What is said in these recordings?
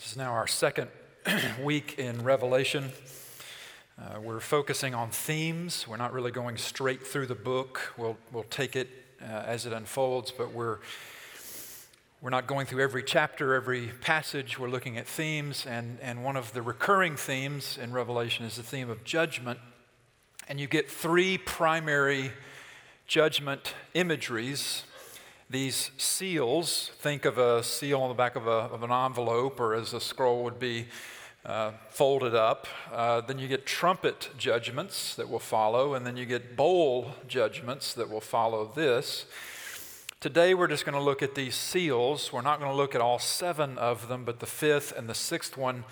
This is now our second week in Revelation. Uh, we're focusing on themes. We're not really going straight through the book. We'll, we'll take it uh, as it unfolds, but we're, we're not going through every chapter, every passage. We're looking at themes, and, and one of the recurring themes in Revelation is the theme of judgment. And you get three primary judgment imageries these seals, think of a seal on the back of, a, of an envelope or as a scroll would be uh, folded up. Uh, then you get trumpet judgments that will follow, and then you get bowl judgments that will follow this. Today we're just going to look at these seals. We're not going to look at all seven of them, but the fifth and the sixth one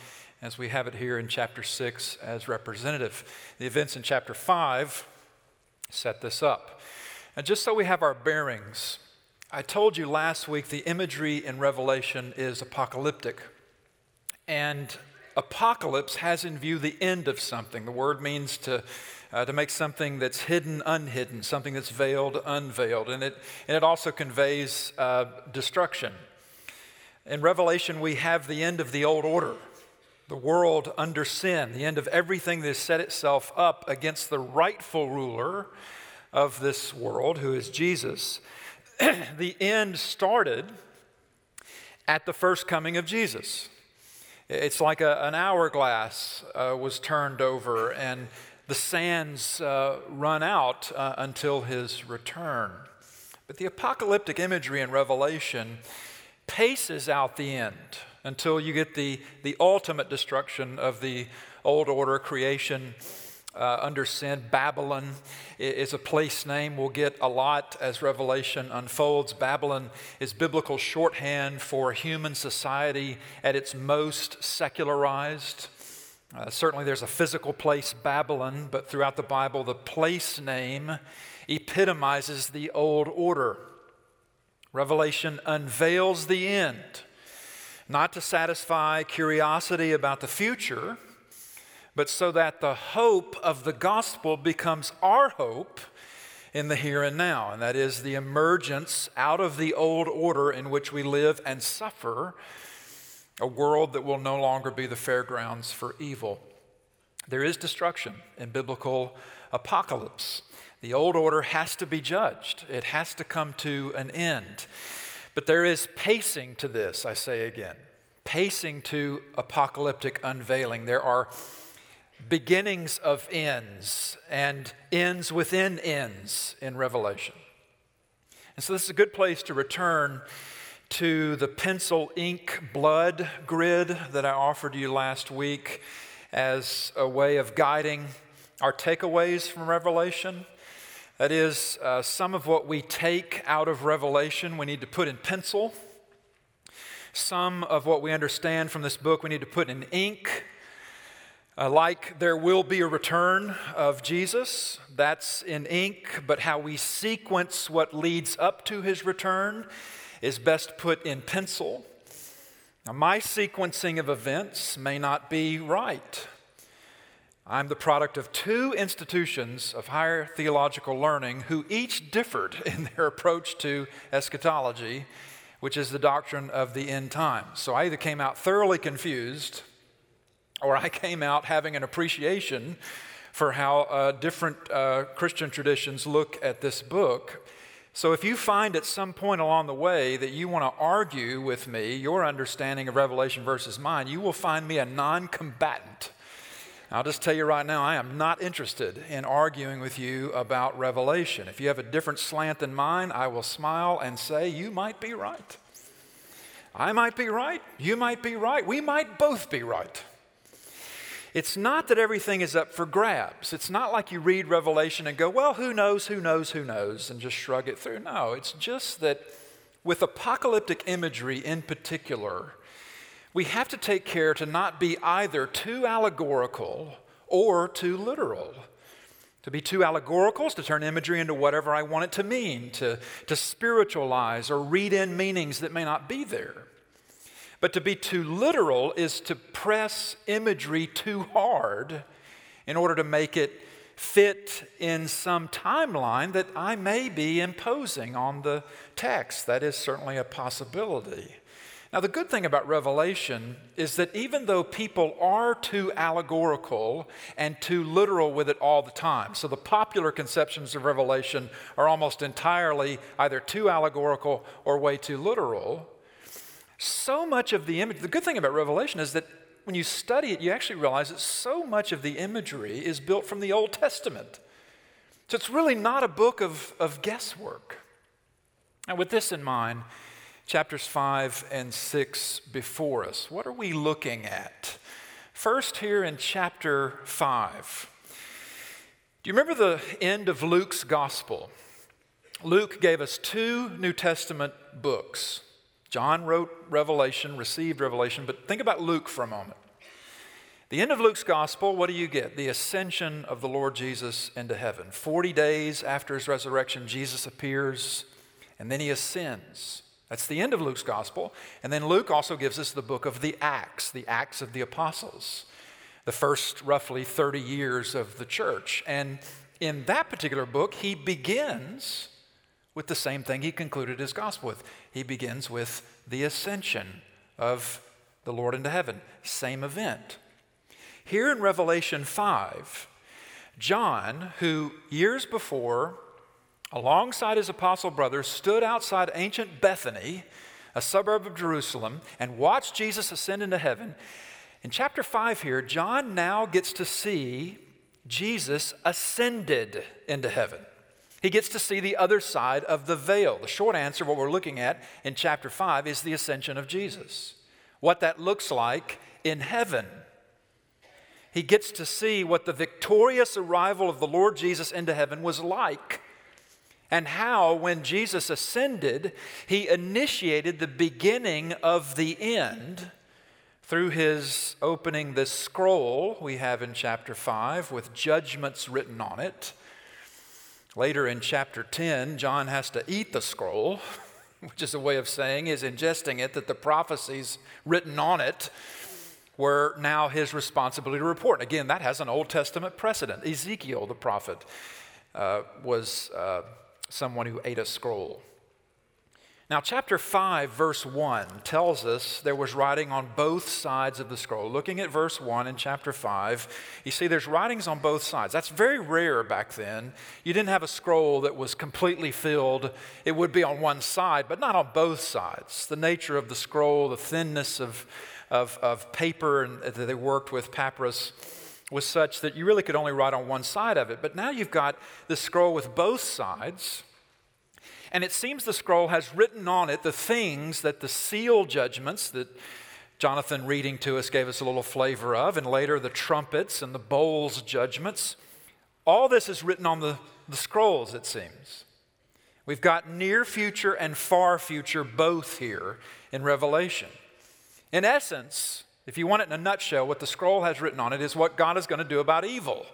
as we have it here in chapter 6 as representative. The events in chapter 5 set this up. And just so we have our bearings, I told you last week the imagery in Revelation is apocalyptic. And apocalypse has in view the end of something. The word means to, uh, to make something that's hidden unhidden, something that's veiled unveiled. And it, and it also conveys uh, destruction. In Revelation, we have the end of the old order, the world under sin, the end of everything that has set itself up against the rightful ruler of this world, who is Jesus. the end started at the first coming of Jesus. It's like a, an hourglass uh, was turned over and the sands uh, run out uh, until his return. But the apocalyptic imagery in Revelation paces out the end until you get the, the ultimate destruction of the old order creation uh, under sin. Babylon is a place name we'll get a lot as Revelation unfolds. Babylon is biblical shorthand for human society at its most secularized. Uh, certainly, there's a physical place, Babylon, but throughout the Bible, the place name epitomizes the old order. Revelation unveils the end, not to satisfy curiosity about the future but so that the hope of the gospel becomes our hope in the here and now, and that is the emergence out of the old order in which we live and suffer, a world that will no longer be the fairgrounds for evil. There is destruction in biblical apocalypse. The old order has to be judged, it has to come to an end. But there is pacing to this, I say again, pacing to apocalyptic unveiling. There are beginnings of ends and ends within ends in Revelation. And so, this is a good place to return to the pencil ink blood grid that I offered you last week as a way of guiding our takeaways from Revelation. That is, uh, some of what we take out of Revelation we need to put in pencil. Some of what we understand from this book we need to put in ink. Uh, like there will be a return of Jesus, that's in ink, but how we sequence what leads up to his return is best put in pencil. Now, my sequencing of events may not be right. I'm the product of two institutions of higher theological learning who each differed in their approach to eschatology, which is the doctrine of the end times. So I either came out thoroughly confused or I came out having an appreciation for how uh, different uh, Christian traditions look at this book. So, if you find at some point along the way that you want to argue with me your understanding of Revelation versus mine, you will find me a non combatant. I'll just tell you right now, I am not interested in arguing with you about Revelation. If you have a different slant than mine, I will smile and say, You might be right. I might be right. You might be right. We might both be right. It's not that everything is up for grabs. It's not like you read Revelation and go, well, who knows, who knows, who knows, and just shrug it through. No, it's just that with apocalyptic imagery in particular, we have to take care to not be either too allegorical or too literal. To be too allegorical is to turn imagery into whatever I want it to mean, to, to spiritualize or read in meanings that may not be there. But to be too literal is to press imagery too hard in order to make it fit in some timeline that I may be imposing on the text. That is certainly a possibility. Now, the good thing about Revelation is that even though people are too allegorical and too literal with it all the time, so the popular conceptions of Revelation are almost entirely either too allegorical or way too literal, so much of the image, the good thing about Revelation is that when you study it, you actually realize that so much of the imagery is built from the Old Testament. So it's really not a book of, of guesswork. And with this in mind, chapters 5 and 6 before us. What are we looking at? First, here in chapter 5. Do you remember the end of Luke's gospel? Luke gave us two New Testament books. John wrote Revelation, received Revelation, but think about Luke for a moment. The end of Luke's gospel, what do you get? The ascension of the Lord Jesus into heaven. 40 days after his resurrection, Jesus appears and then he ascends. That's the end of Luke's gospel. And then Luke also gives us the book of the Acts, the Acts of the Apostles, the first roughly 30 years of the church. And in that particular book, he begins with the same thing he concluded his gospel with. He begins with the ascension of the Lord into heaven, same event. Here in Revelation 5, John, who years before alongside his apostle brothers, stood outside ancient Bethany, a suburb of Jerusalem, and watched Jesus ascend into heaven. In chapter 5 here, John now gets to see Jesus ascended into heaven. He gets to see the other side of the veil. The short answer, what we're looking at in chapter 5, is the ascension of Jesus. What that looks like in heaven. He gets to see what the victorious arrival of the Lord Jesus into heaven was like and how, when Jesus ascended, he initiated the beginning of the end through his opening this scroll we have in chapter 5 with judgments written on it. Later in chapter 10, John has to eat the scroll, which is a way of saying, is ingesting it, that the prophecies written on it were now his responsibility to report. Again, that has an Old Testament precedent. Ezekiel, the prophet, uh, was. Uh, someone who ate a scroll. Now, chapter 5, verse 1 tells us there was writing on both sides of the scroll. Looking at verse 1 in chapter 5, you see there's writings on both sides. That's very rare back then. You didn't have a scroll that was completely filled, it would be on one side, but not on both sides. The nature of the scroll, the thinness of, of, of paper and, that they worked with, papyrus, was such that you really could only write on one side of it. But now you've got the scroll with both sides. And it seems the scroll has written on it the things that the seal judgments that Jonathan reading to us gave us a little flavor of, and later the trumpets and the bowls judgments. All this is written on the, the scrolls, it seems. We've got near future and far future both here in Revelation. In essence, if you want it in a nutshell, what the scroll has written on it is what God is going to do about evil,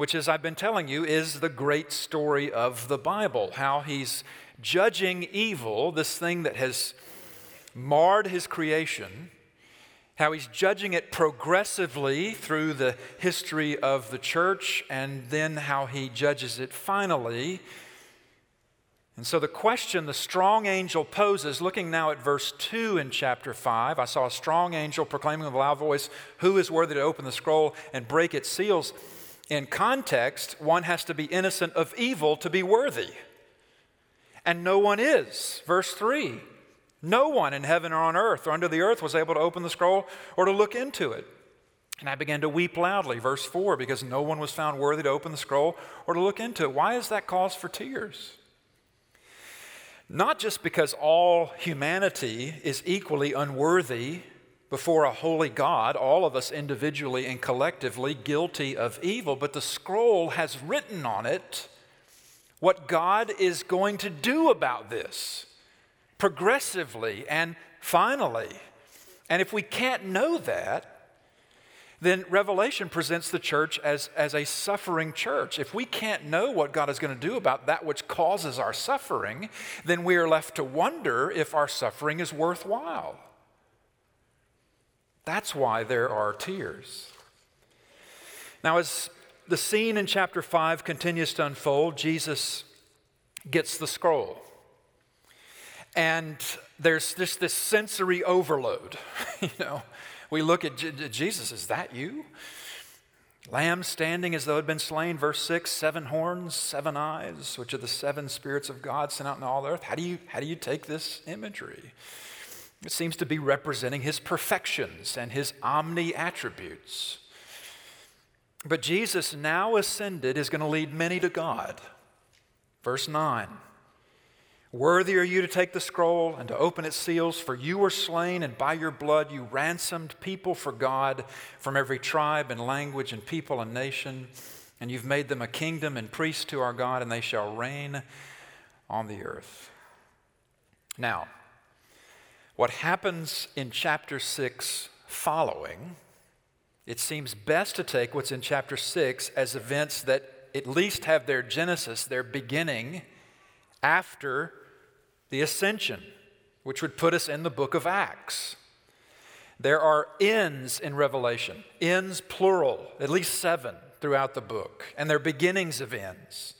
which, as I've been telling you, is the great story of the Bible. How he's judging evil, this thing that has marred his creation, how he's judging it progressively through the history of the church, and then how he judges it finally and so, the question the strong angel poses, looking now at verse 2 in chapter 5, I saw a strong angel proclaiming with a loud voice, Who is worthy to open the scroll and break its seals? In context, one has to be innocent of evil to be worthy. And no one is. Verse 3 No one in heaven or on earth or under the earth was able to open the scroll or to look into it. And I began to weep loudly, verse 4, because no one was found worthy to open the scroll or to look into it. Why is that cause for tears? Not just because all humanity is equally unworthy before a holy God, all of us individually and collectively guilty of evil, but the scroll has written on it what God is going to do about this progressively and finally. And if we can't know that, then Revelation presents the church as, as a suffering church. If we can't know what God is going to do about that which causes our suffering, then we are left to wonder if our suffering is worthwhile. That's why there are tears. Now, as the scene in chapter 5 continues to unfold, Jesus gets the scroll. And there's just this sensory overload. you know, we look at J- Jesus, is that you? Lamb standing as though it had been slain, verse 6, seven horns, seven eyes, which are the seven spirits of God sent out in all the earth. How do you, how do you take this imagery? It seems to be representing his perfections and his omni attributes. But Jesus, now ascended, is going to lead many to God. Verse 9 Worthy are you to take the scroll and to open its seals, for you were slain, and by your blood you ransomed people for God from every tribe and language and people and nation. And you've made them a kingdom and priests to our God, and they shall reign on the earth. Now, what happens in chapter 6 following, it seems best to take what's in chapter 6 as events that at least have their genesis, their beginning, after the ascension, which would put us in the book of Acts. There are ends in Revelation, ends plural, at least seven throughout the book, and they're beginnings of ends.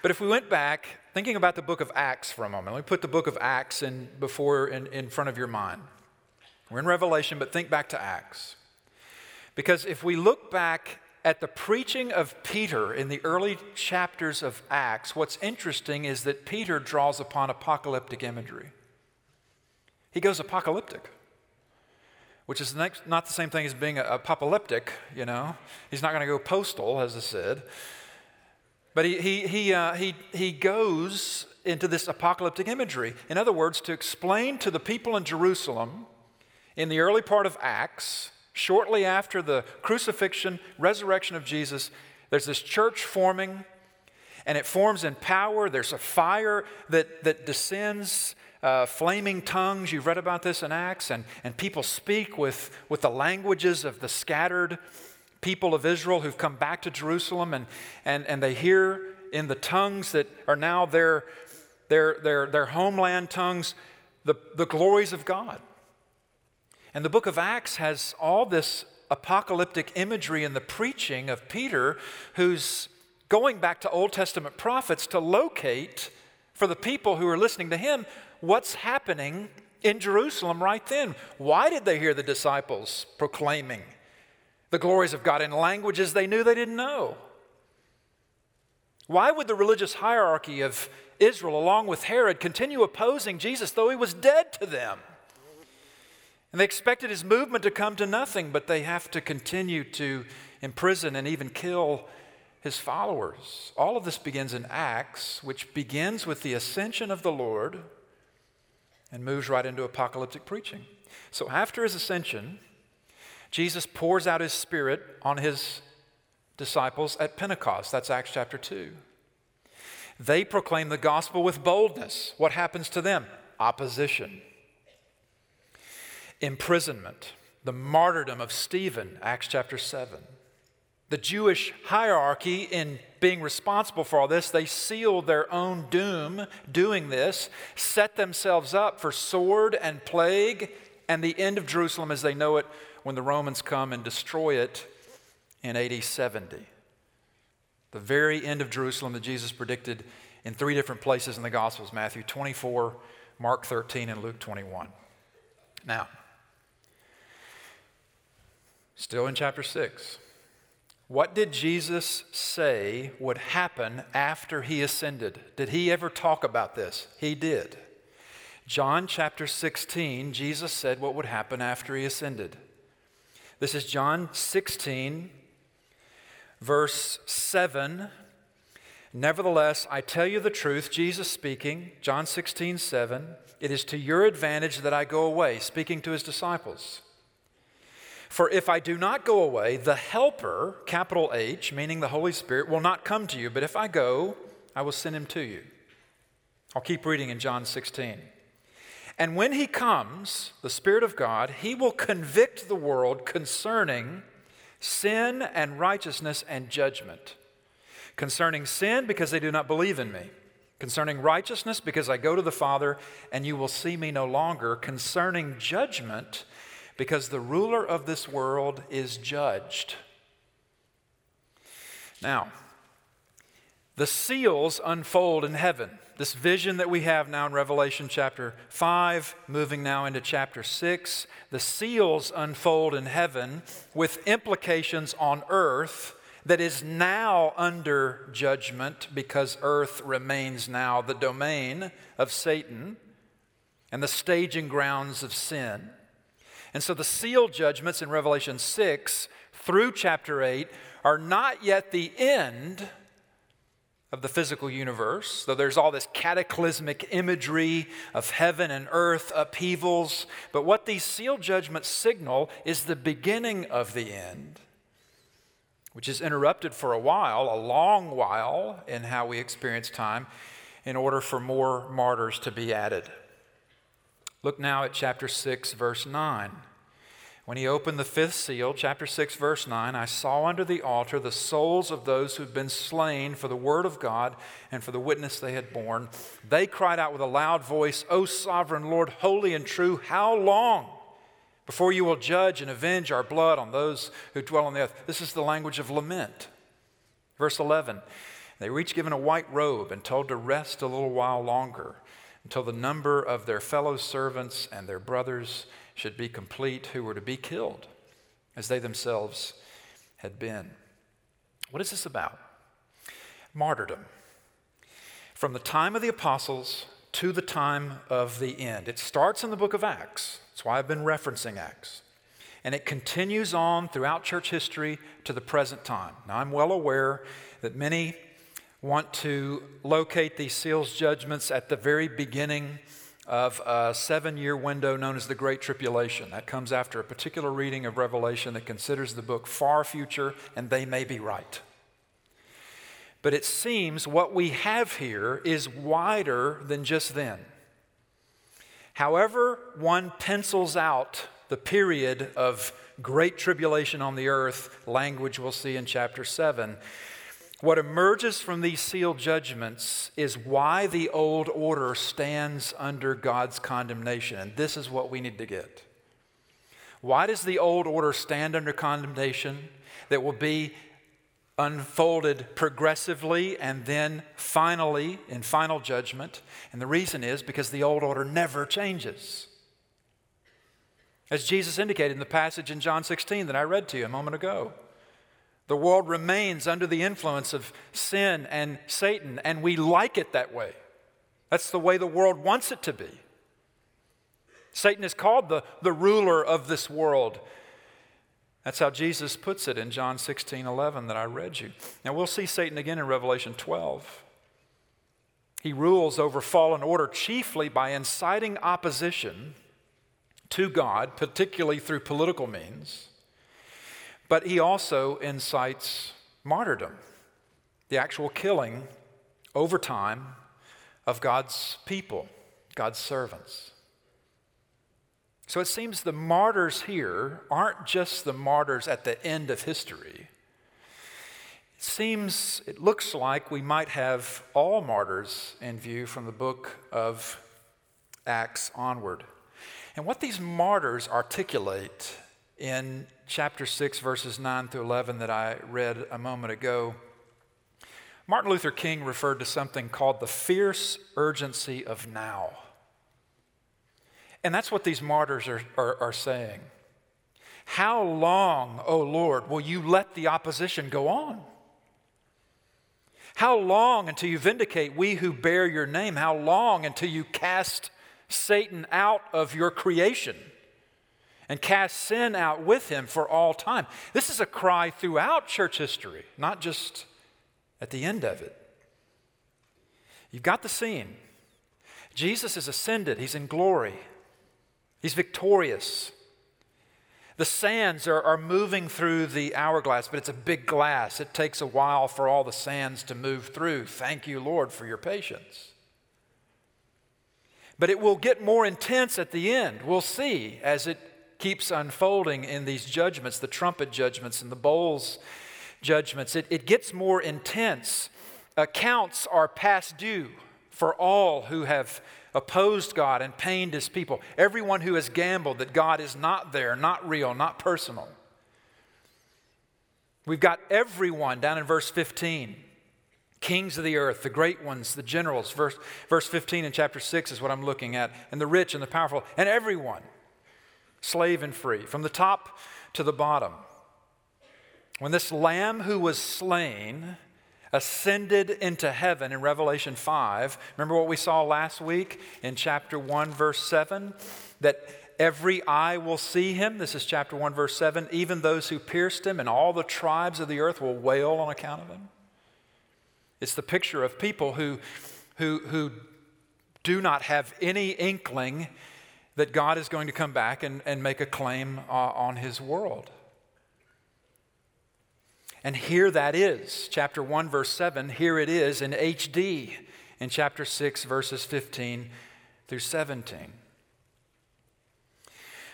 But if we went back, thinking about the book of Acts for a moment, let me put the book of Acts in before in, in front of your mind. We're in Revelation, but think back to Acts. Because if we look back at the preaching of Peter in the early chapters of Acts, what's interesting is that Peter draws upon apocalyptic imagery. He goes apocalyptic, which is not the same thing as being apocalyptic, you know. He's not going to go postal, as I said. But he, he, he, uh, he, he goes into this apocalyptic imagery. In other words, to explain to the people in Jerusalem in the early part of Acts Shortly after the crucifixion, resurrection of Jesus, there's this church forming, and it forms in power. There's a fire that, that descends, uh, flaming tongues. You've read about this in Acts, and, and people speak with, with the languages of the scattered people of Israel who've come back to Jerusalem, and, and, and they hear in the tongues that are now their, their, their, their homeland tongues the, the glories of God. And the book of Acts has all this apocalyptic imagery in the preaching of Peter, who's going back to Old Testament prophets to locate for the people who are listening to him what's happening in Jerusalem right then. Why did they hear the disciples proclaiming the glories of God in languages they knew they didn't know? Why would the religious hierarchy of Israel, along with Herod, continue opposing Jesus though he was dead to them? And they expected his movement to come to nothing, but they have to continue to imprison and even kill his followers. All of this begins in Acts, which begins with the ascension of the Lord and moves right into apocalyptic preaching. So after his ascension, Jesus pours out his spirit on his disciples at Pentecost. That's Acts chapter 2. They proclaim the gospel with boldness. What happens to them? Opposition imprisonment, the martyrdom of Stephen, Acts chapter 7. The Jewish hierarchy, in being responsible for all this, they sealed their own doom doing this, set themselves up for sword and plague and the end of Jerusalem as they know it when the Romans come and destroy it in AD 70. The very end of Jerusalem that Jesus predicted in three different places in the Gospels Matthew 24, Mark 13, and Luke 21. Now, Still in chapter 6. What did Jesus say would happen after he ascended? Did he ever talk about this? He did. John chapter 16, Jesus said what would happen after he ascended. This is John 16, verse 7. Nevertheless, I tell you the truth, Jesus speaking, John 16, 7. It is to your advantage that I go away, speaking to his disciples. For if I do not go away, the Helper, capital H, meaning the Holy Spirit, will not come to you. But if I go, I will send him to you. I'll keep reading in John 16. And when he comes, the Spirit of God, he will convict the world concerning sin and righteousness and judgment. Concerning sin, because they do not believe in me. Concerning righteousness, because I go to the Father and you will see me no longer. Concerning judgment, because the ruler of this world is judged. Now, the seals unfold in heaven. This vision that we have now in Revelation chapter 5, moving now into chapter 6, the seals unfold in heaven with implications on earth that is now under judgment because earth remains now the domain of Satan and the staging grounds of sin. And so the seal judgments in Revelation 6 through chapter 8 are not yet the end of the physical universe, though there's all this cataclysmic imagery of heaven and earth upheavals. But what these seal judgments signal is the beginning of the end, which is interrupted for a while, a long while, in how we experience time, in order for more martyrs to be added. Look now at chapter 6, verse 9. When he opened the fifth seal, chapter 6, verse 9, I saw under the altar the souls of those who'd been slain for the word of God and for the witness they had borne. They cried out with a loud voice, O sovereign Lord, holy and true, how long before you will judge and avenge our blood on those who dwell on the earth? This is the language of lament. Verse 11, they were each given a white robe and told to rest a little while longer until the number of their fellow servants and their brothers should be complete who were to be killed as they themselves had been. What is this about? Martyrdom. From the time of the apostles to the time of the end. It starts in the book of Acts. That's why I've been referencing Acts. And it continues on throughout church history to the present time. Now, I'm well aware that many want to locate these seals judgments at the very beginning of a seven year window known as the Great Tribulation. That comes after a particular reading of Revelation that considers the book far future, and they may be right. But it seems what we have here is wider than just then. However, one pencils out the period of great tribulation on the earth, language we'll see in chapter 7, what emerges from these sealed judgments is why the old order stands under God's condemnation. And this is what we need to get. Why does the old order stand under condemnation that will be unfolded progressively and then finally in final judgment? And the reason is because the old order never changes. As Jesus indicated in the passage in John 16 that I read to you a moment ago. The world remains under the influence of sin and Satan, and we like it that way. That's the way the world wants it to be. Satan is called the, the ruler of this world. That's how Jesus puts it in John 16 11 that I read you. Now we'll see Satan again in Revelation 12. He rules over fallen order chiefly by inciting opposition to God, particularly through political means but he also incites martyrdom, the actual killing over time of God's people, God's servants. So it seems the martyrs here aren't just the martyrs at the end of history. It seems, it looks like we might have all martyrs in view from the book of Acts onward. And what these martyrs articulate in chapter 6, verses 9 through 11 that I read a moment ago, Martin Luther King referred to something called the fierce urgency of now. And that's what these martyrs are, are, are saying. How long, O oh Lord, will you let the opposition go on? How long until you vindicate we who bear your name? How long until you cast Satan out of your creation? And cast sin out with him for all time. This is a cry throughout church history, not just at the end of it. You've got the scene. Jesus is ascended, he's in glory, he's victorious. The sands are, are moving through the hourglass, but it's a big glass. It takes a while for all the sands to move through. Thank you, Lord, for your patience. But it will get more intense at the end. We'll see as it keeps unfolding in these judgments, the trumpet judgments and the bowls judgments, it, it gets more intense. Accounts are past due for all who have opposed God and pained his people. Everyone who has gambled that God is not there, not real, not personal. We've got everyone down in verse 15 Kings of the earth, the great ones, the generals. Verse, verse 15 in chapter 6 is what I'm looking at. And the rich and the powerful, and everyone, slave and free, from the top to the bottom. When this lamb who was slain ascended into heaven in Revelation 5, remember what we saw last week in chapter 1, verse 7? That every eye will see him. This is chapter 1, verse 7. Even those who pierced him, and all the tribes of the earth will wail on account of him. It's the picture of people who, who, who do not have any inkling that God is going to come back and, and make a claim uh, on his world. And here that is, chapter 1, verse 7, here it is in HD in chapter 6, verses 15 through 17.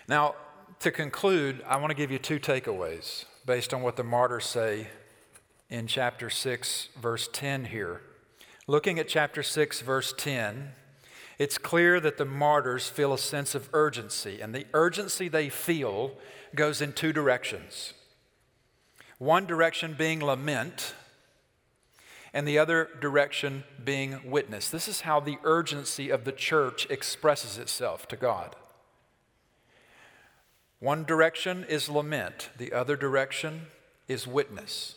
Now, to conclude, I want to give you two takeaways based on what the martyrs say in chapter 6, verse 10 here. Looking at chapter 6, verse 10, it's clear that the martyrs feel a sense of urgency, and the urgency they feel goes in two directions. One direction being lament, and the other direction being witness. This is how the urgency of the church expresses itself to God. One direction is lament, the other direction is witness.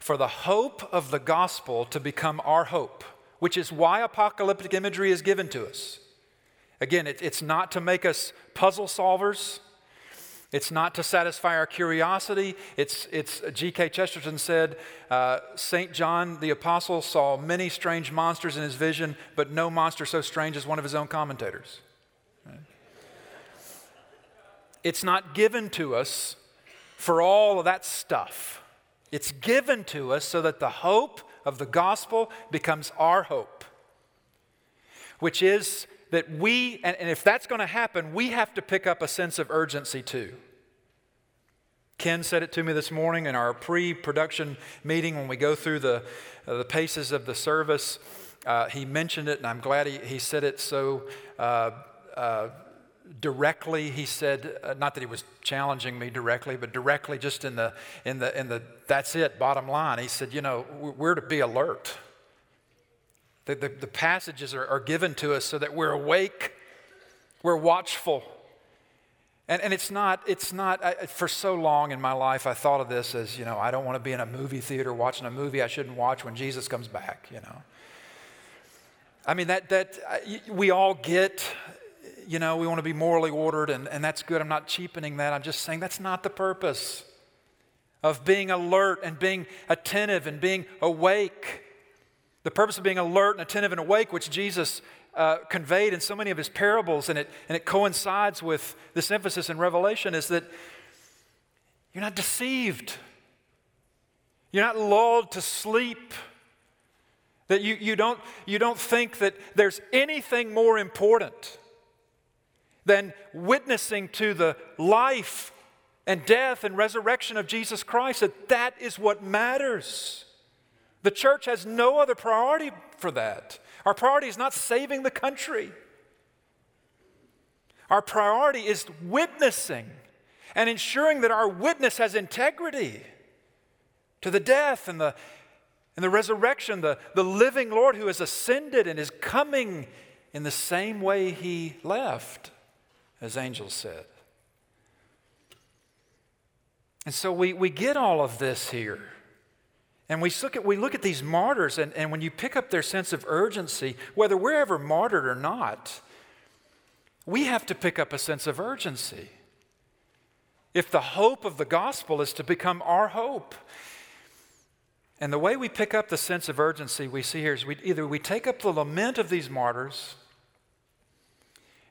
For the hope of the gospel to become our hope, which is why apocalyptic imagery is given to us. Again, it, it's not to make us puzzle solvers. It's not to satisfy our curiosity. It's, it's G.K. Chesterton said, uh, St. John the Apostle saw many strange monsters in his vision, but no monster so strange as one of his own commentators. It's not given to us for all of that stuff. It's given to us so that the hope of the gospel becomes our hope, which is that we, and, and if that's going to happen, we have to pick up a sense of urgency too. Ken said it to me this morning in our pre production meeting when we go through the, uh, the paces of the service. Uh, he mentioned it, and I'm glad he, he said it so uh, uh directly he said uh, not that he was challenging me directly but directly just in the in the in the that's it bottom line. He said you know we're to be alert. The, the, the passages are, are given to us so that we're awake we're watchful. And, and it's not it's not I, for so long in my life i thought of this as you know i don't want to be in a movie theater watching a movie i shouldn't watch when jesus comes back you know? I mean, that, that we all get you know, we want to be morally ordered, and, and that's good. I'm not cheapening that. I'm just saying that's not the purpose of being alert and being attentive and being awake. The purpose of being alert and attentive and awake, which Jesus uh, conveyed in so many of his parables, and it, and it coincides with this emphasis in Revelation, is that you're not deceived. You're not lulled to sleep. That you, you, don't, you don't think that there's anything more important than witnessing to the life and death and resurrection of Jesus Christ, that that is what matters. The church has no other priority for that. Our priority is not saving the country. Our priority is witnessing and ensuring that our witness has integrity to the death and the, and the resurrection, the, the living Lord who has ascended and is coming in the same way he left as angels said. And so we, we get all of this here. And we look at, we look at these martyrs, and, and when you pick up their sense of urgency, whether we're ever martyred or not, we have to pick up a sense of urgency. If the hope of the gospel is to become our hope. And the way we pick up the sense of urgency we see here is we, either we take up the lament of these martyrs,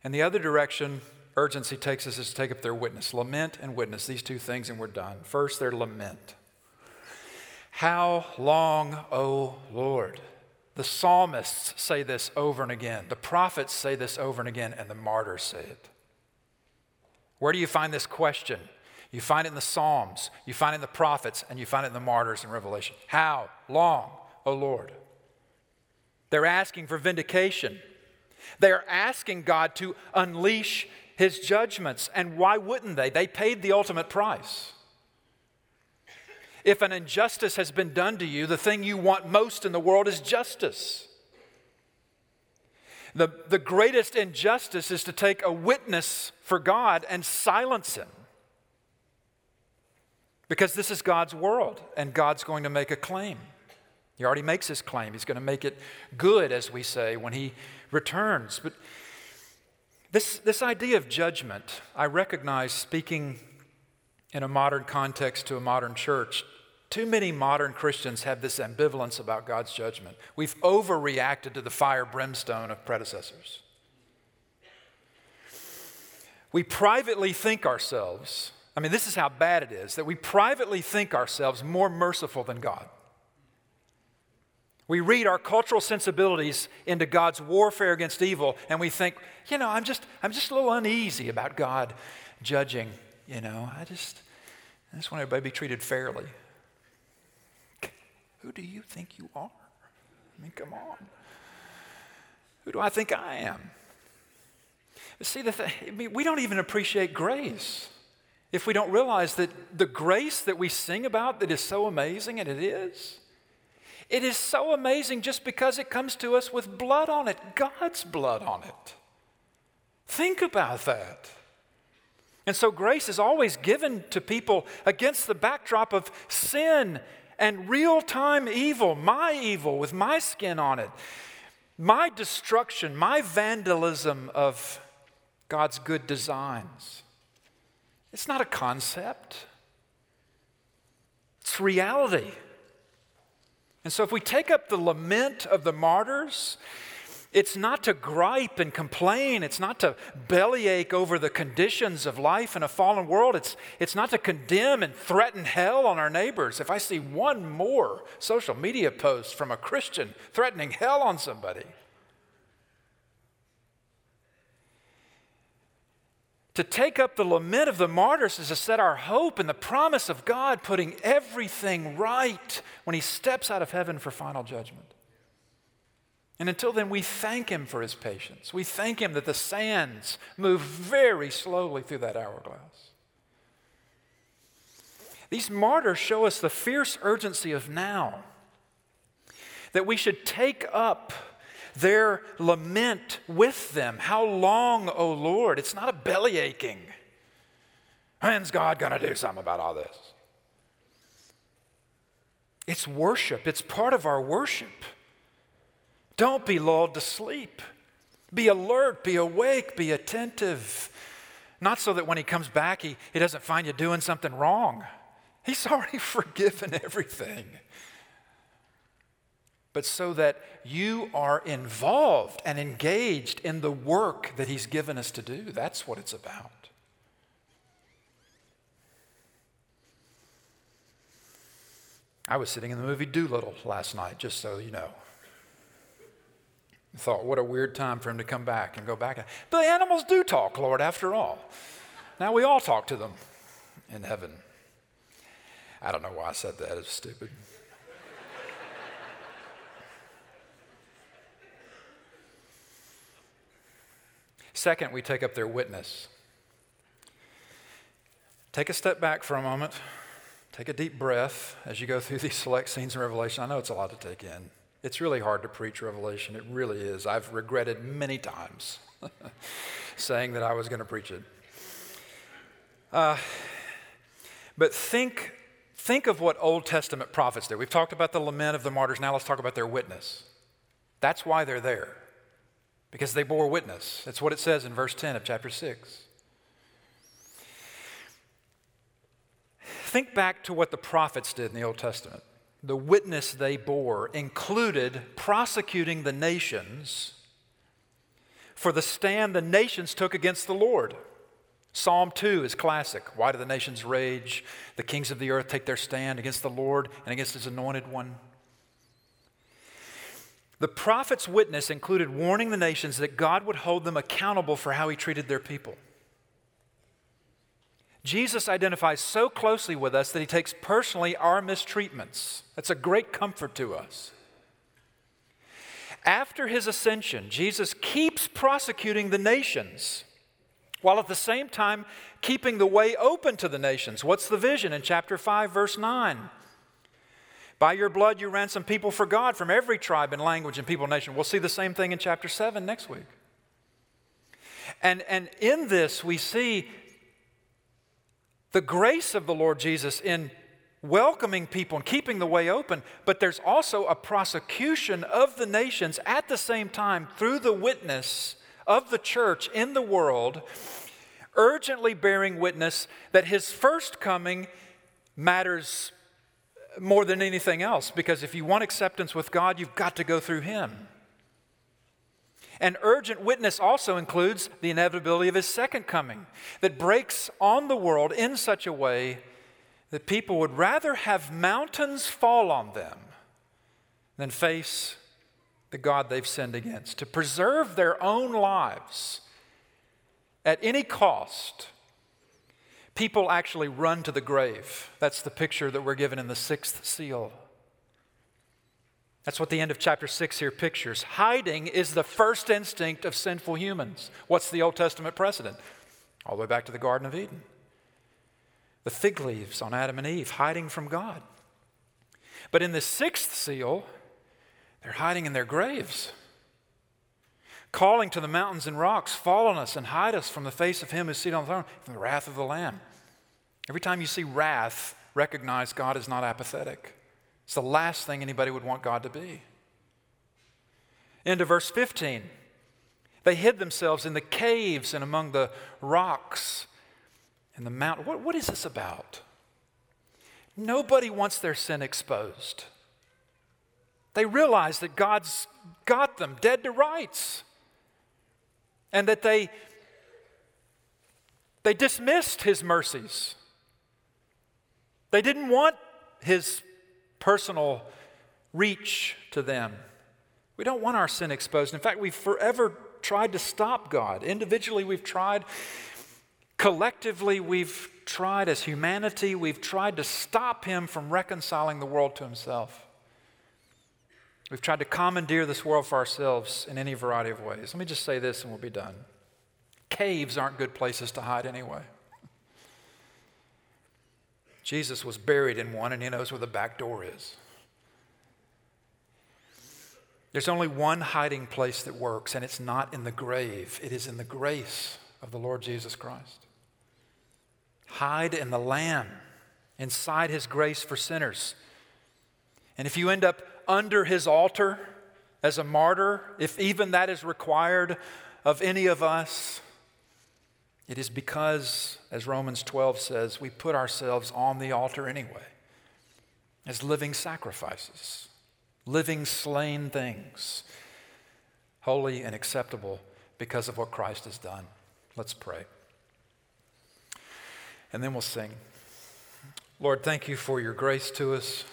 and the other direction urgency takes us is to take up their witness. Lament and witness, these two things, and we're done. First, their lament. How long, O Lord? The psalmists say this over and again. The prophets say this over and again, and the martyrs say it. Where do you find this question? You find it in the Psalms, you find it in the prophets, and you find it in the martyrs in Revelation. How long, O Lord? They're asking for vindication. They are asking God to unleash his judgments. And why wouldn't they? They paid the ultimate price. If an injustice has been done to you, the thing you want most in the world is justice. The, the greatest injustice is to take a witness for God and silence him. Because this is God's world, and God's going to make a claim. He already makes his claim. He's going to make it good, as we say, when he returns. But this, this idea of judgment, I recognize speaking in a modern context to a modern church, too many modern Christians have this ambivalence about God's judgment. We've overreacted to the fire brimstone of predecessors. We privately think ourselves, I mean, this is how bad it is, that we privately think ourselves more merciful than God. We read our cultural sensibilities into God's warfare against evil, and we think, you know, I'm just, I'm just a little uneasy about God judging. You know, I just, I just want everybody to be treated fairly. Who do you think you are? I mean, come on. Who do I think I am? See, the thing, I mean, we don't even appreciate grace if we don't realize that the grace that we sing about that is so amazing, and it is, it is so amazing just because it comes to us with blood on it, God's blood on it. Think about that. And so grace is always given to people against the backdrop of sin and real time evil, my evil with my skin on it, my destruction, my vandalism of God's good designs. It's not a concept, it's reality. And so, if we take up the lament of the martyrs, it's not to gripe and complain. It's not to bellyache over the conditions of life in a fallen world. It's, it's not to condemn and threaten hell on our neighbors. If I see one more social media post from a Christian threatening hell on somebody, To take up the lament of the martyrs is to set our hope in the promise of God putting everything right when He steps out of heaven for final judgment. And until then, we thank him for his patience. We thank him that the sands move very slowly through that hourglass. These martyrs show us the fierce urgency of now, that we should take up their lament with them. How long, O oh Lord? It's not a belly aching. When's God going to do something about all this? It's worship, it's part of our worship. Don't be lulled to sleep. Be alert, be awake, be attentive. Not so that when he comes back, he, he doesn't find you doing something wrong. He's already forgiven everything. But so that you are involved and engaged in the work that he's given us to do. That's what it's about. I was sitting in the movie Dolittle last night, just so you know. I thought, what a weird time for him to come back and go back. The animals do talk, Lord, after all. Now we all talk to them in heaven. I don't know why I said that. It's stupid. Second, we take up their witness. Take a step back for a moment. Take a deep breath as you go through these select scenes in Revelation. I know it's a lot to take in. It's really hard to preach Revelation. It really is. I've regretted many times saying that I was going to preach it. Uh, but think, think of what Old Testament prophets did. We've talked about the lament of the martyrs. Now let's talk about their witness. That's why they're there, because they bore witness. That's what it says in verse 10 of chapter 6. Think back to what the prophets did in the Old Testament the witness they bore included prosecuting the nations for the stand the nations took against the Lord. Psalm 2 is classic. Why do the nations rage? The kings of the earth take their stand against the Lord and against his anointed one. The prophet's witness included warning the nations that God would hold them accountable for how he treated their people. Jesus identifies so closely with us that he takes personally our mistreatments. That's a great comfort to us. After his ascension, Jesus keeps prosecuting the nations while at the same time keeping the way open to the nations. What's the vision in chapter 5, verse 9? By your blood, you ransom people for God from every tribe and language and people and nation. We'll see the same thing in chapter 7 next week. And, and in this, we see the grace of the Lord Jesus in welcoming people and keeping the way open, but there's also a prosecution of the nations at the same time through the witness of the church in the world, urgently bearing witness that his first coming matters more than anything else, because if you want acceptance with God, you've got to go through him. An urgent witness also includes the inevitability of his second coming that breaks on the world in such a way that people would rather have mountains fall on them than face the God they've sinned against. To preserve their own lives at any cost, people actually run to the grave. That's the picture that we're given in the sixth seal. That's what the end of chapter 6 here pictures. Hiding is the first instinct of sinful humans. What's the Old Testament precedent? All the way back to the Garden of Eden. The fig leaves on Adam and Eve, hiding from God. But in the sixth seal, they're hiding in their graves, calling to the mountains and rocks, Fall on us and hide us from the face of him who's seated on the throne, from the wrath of the Lamb. Every time you see wrath, recognize God is not apathetic. It's the last thing anybody would want God to be. Into verse 15. They hid themselves in the caves and among the rocks and the mountain. What, what is this about? Nobody wants their sin exposed. They realize that God's got them dead to rights and that they, they dismissed his mercies. They didn't want his personal reach to them. We don't want our sin exposed. In fact, we've forever tried to stop God. Individually, we've tried. Collectively, we've tried as humanity, we've tried to stop Him from reconciling the world to Himself. We've tried to commandeer this world for ourselves in any variety of ways. Let me just say this and we'll be done. Caves aren't good places to hide anyway. Jesus was buried in one, and he knows where the back door is. There's only one hiding place that works, and it's not in the grave, it is in the grace of the Lord Jesus Christ. Hide in the Lamb, inside his grace for sinners. And if you end up under his altar as a martyr, if even that is required of any of us, it is because, as Romans 12 says, we put ourselves on the altar anyway as living sacrifices, living slain things, holy and acceptable because of what Christ has done. Let's pray. And then we'll sing. Lord, thank you for your grace to us.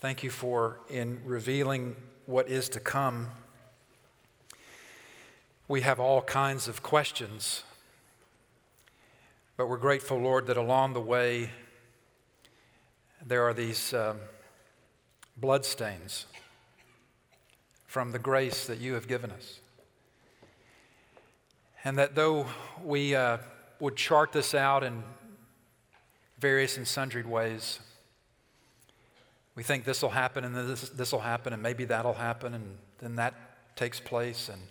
Thank you for in revealing what is to come. We have all kinds of questions but we're grateful, Lord, that along the way there are these um, bloodstains from the grace that you have given us. And that though we uh, would chart this out in various and sundry ways, we think this will happen and this will happen and maybe that'll happen and then that takes place. And,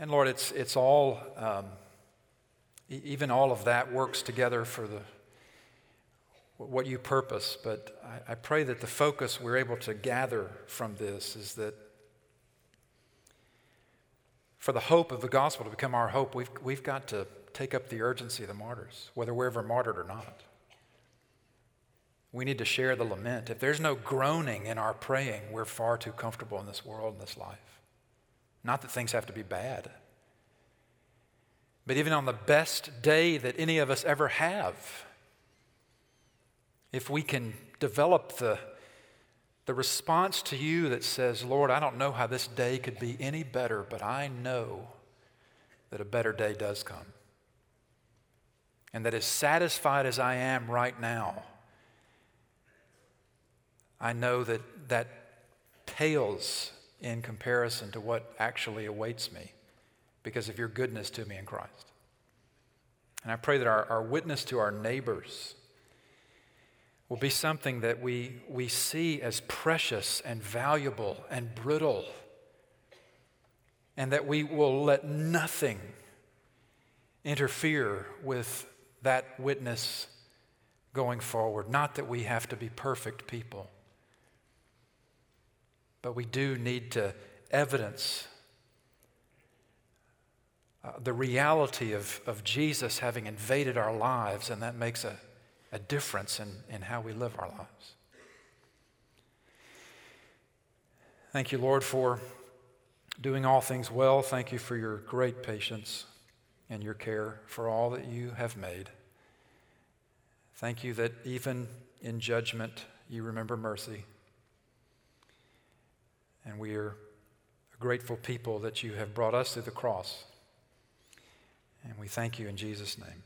and Lord, it's, it's all. Um, even all of that works together for the what you purpose. But I, I pray that the focus we're able to gather from this is that for the hope of the gospel to become our hope, we've, we've got to take up the urgency of the martyrs, whether we're ever martyred or not. We need to share the lament. If there's no groaning in our praying, we're far too comfortable in this world and this life. Not that things have to be bad. But even on the best day that any of us ever have, if we can develop the, the response to you that says, Lord, I don't know how this day could be any better, but I know that a better day does come. And that as satisfied as I am right now, I know that that pales in comparison to what actually awaits me because of your goodness to me in Christ. And I pray that our, our witness to our neighbors will be something that we, we see as precious and valuable and brittle, and that we will let nothing interfere with that witness going forward. Not that we have to be perfect people, but we do need to evidence uh, the reality of, of Jesus having invaded our lives, and that makes a, a difference in, in how we live our lives. Thank you, Lord, for doing all things well. Thank you for your great patience and your care for all that you have made. Thank you that even in judgment, you remember mercy. And we are a grateful people that you have brought us to the cross. And we thank you in Jesus' name.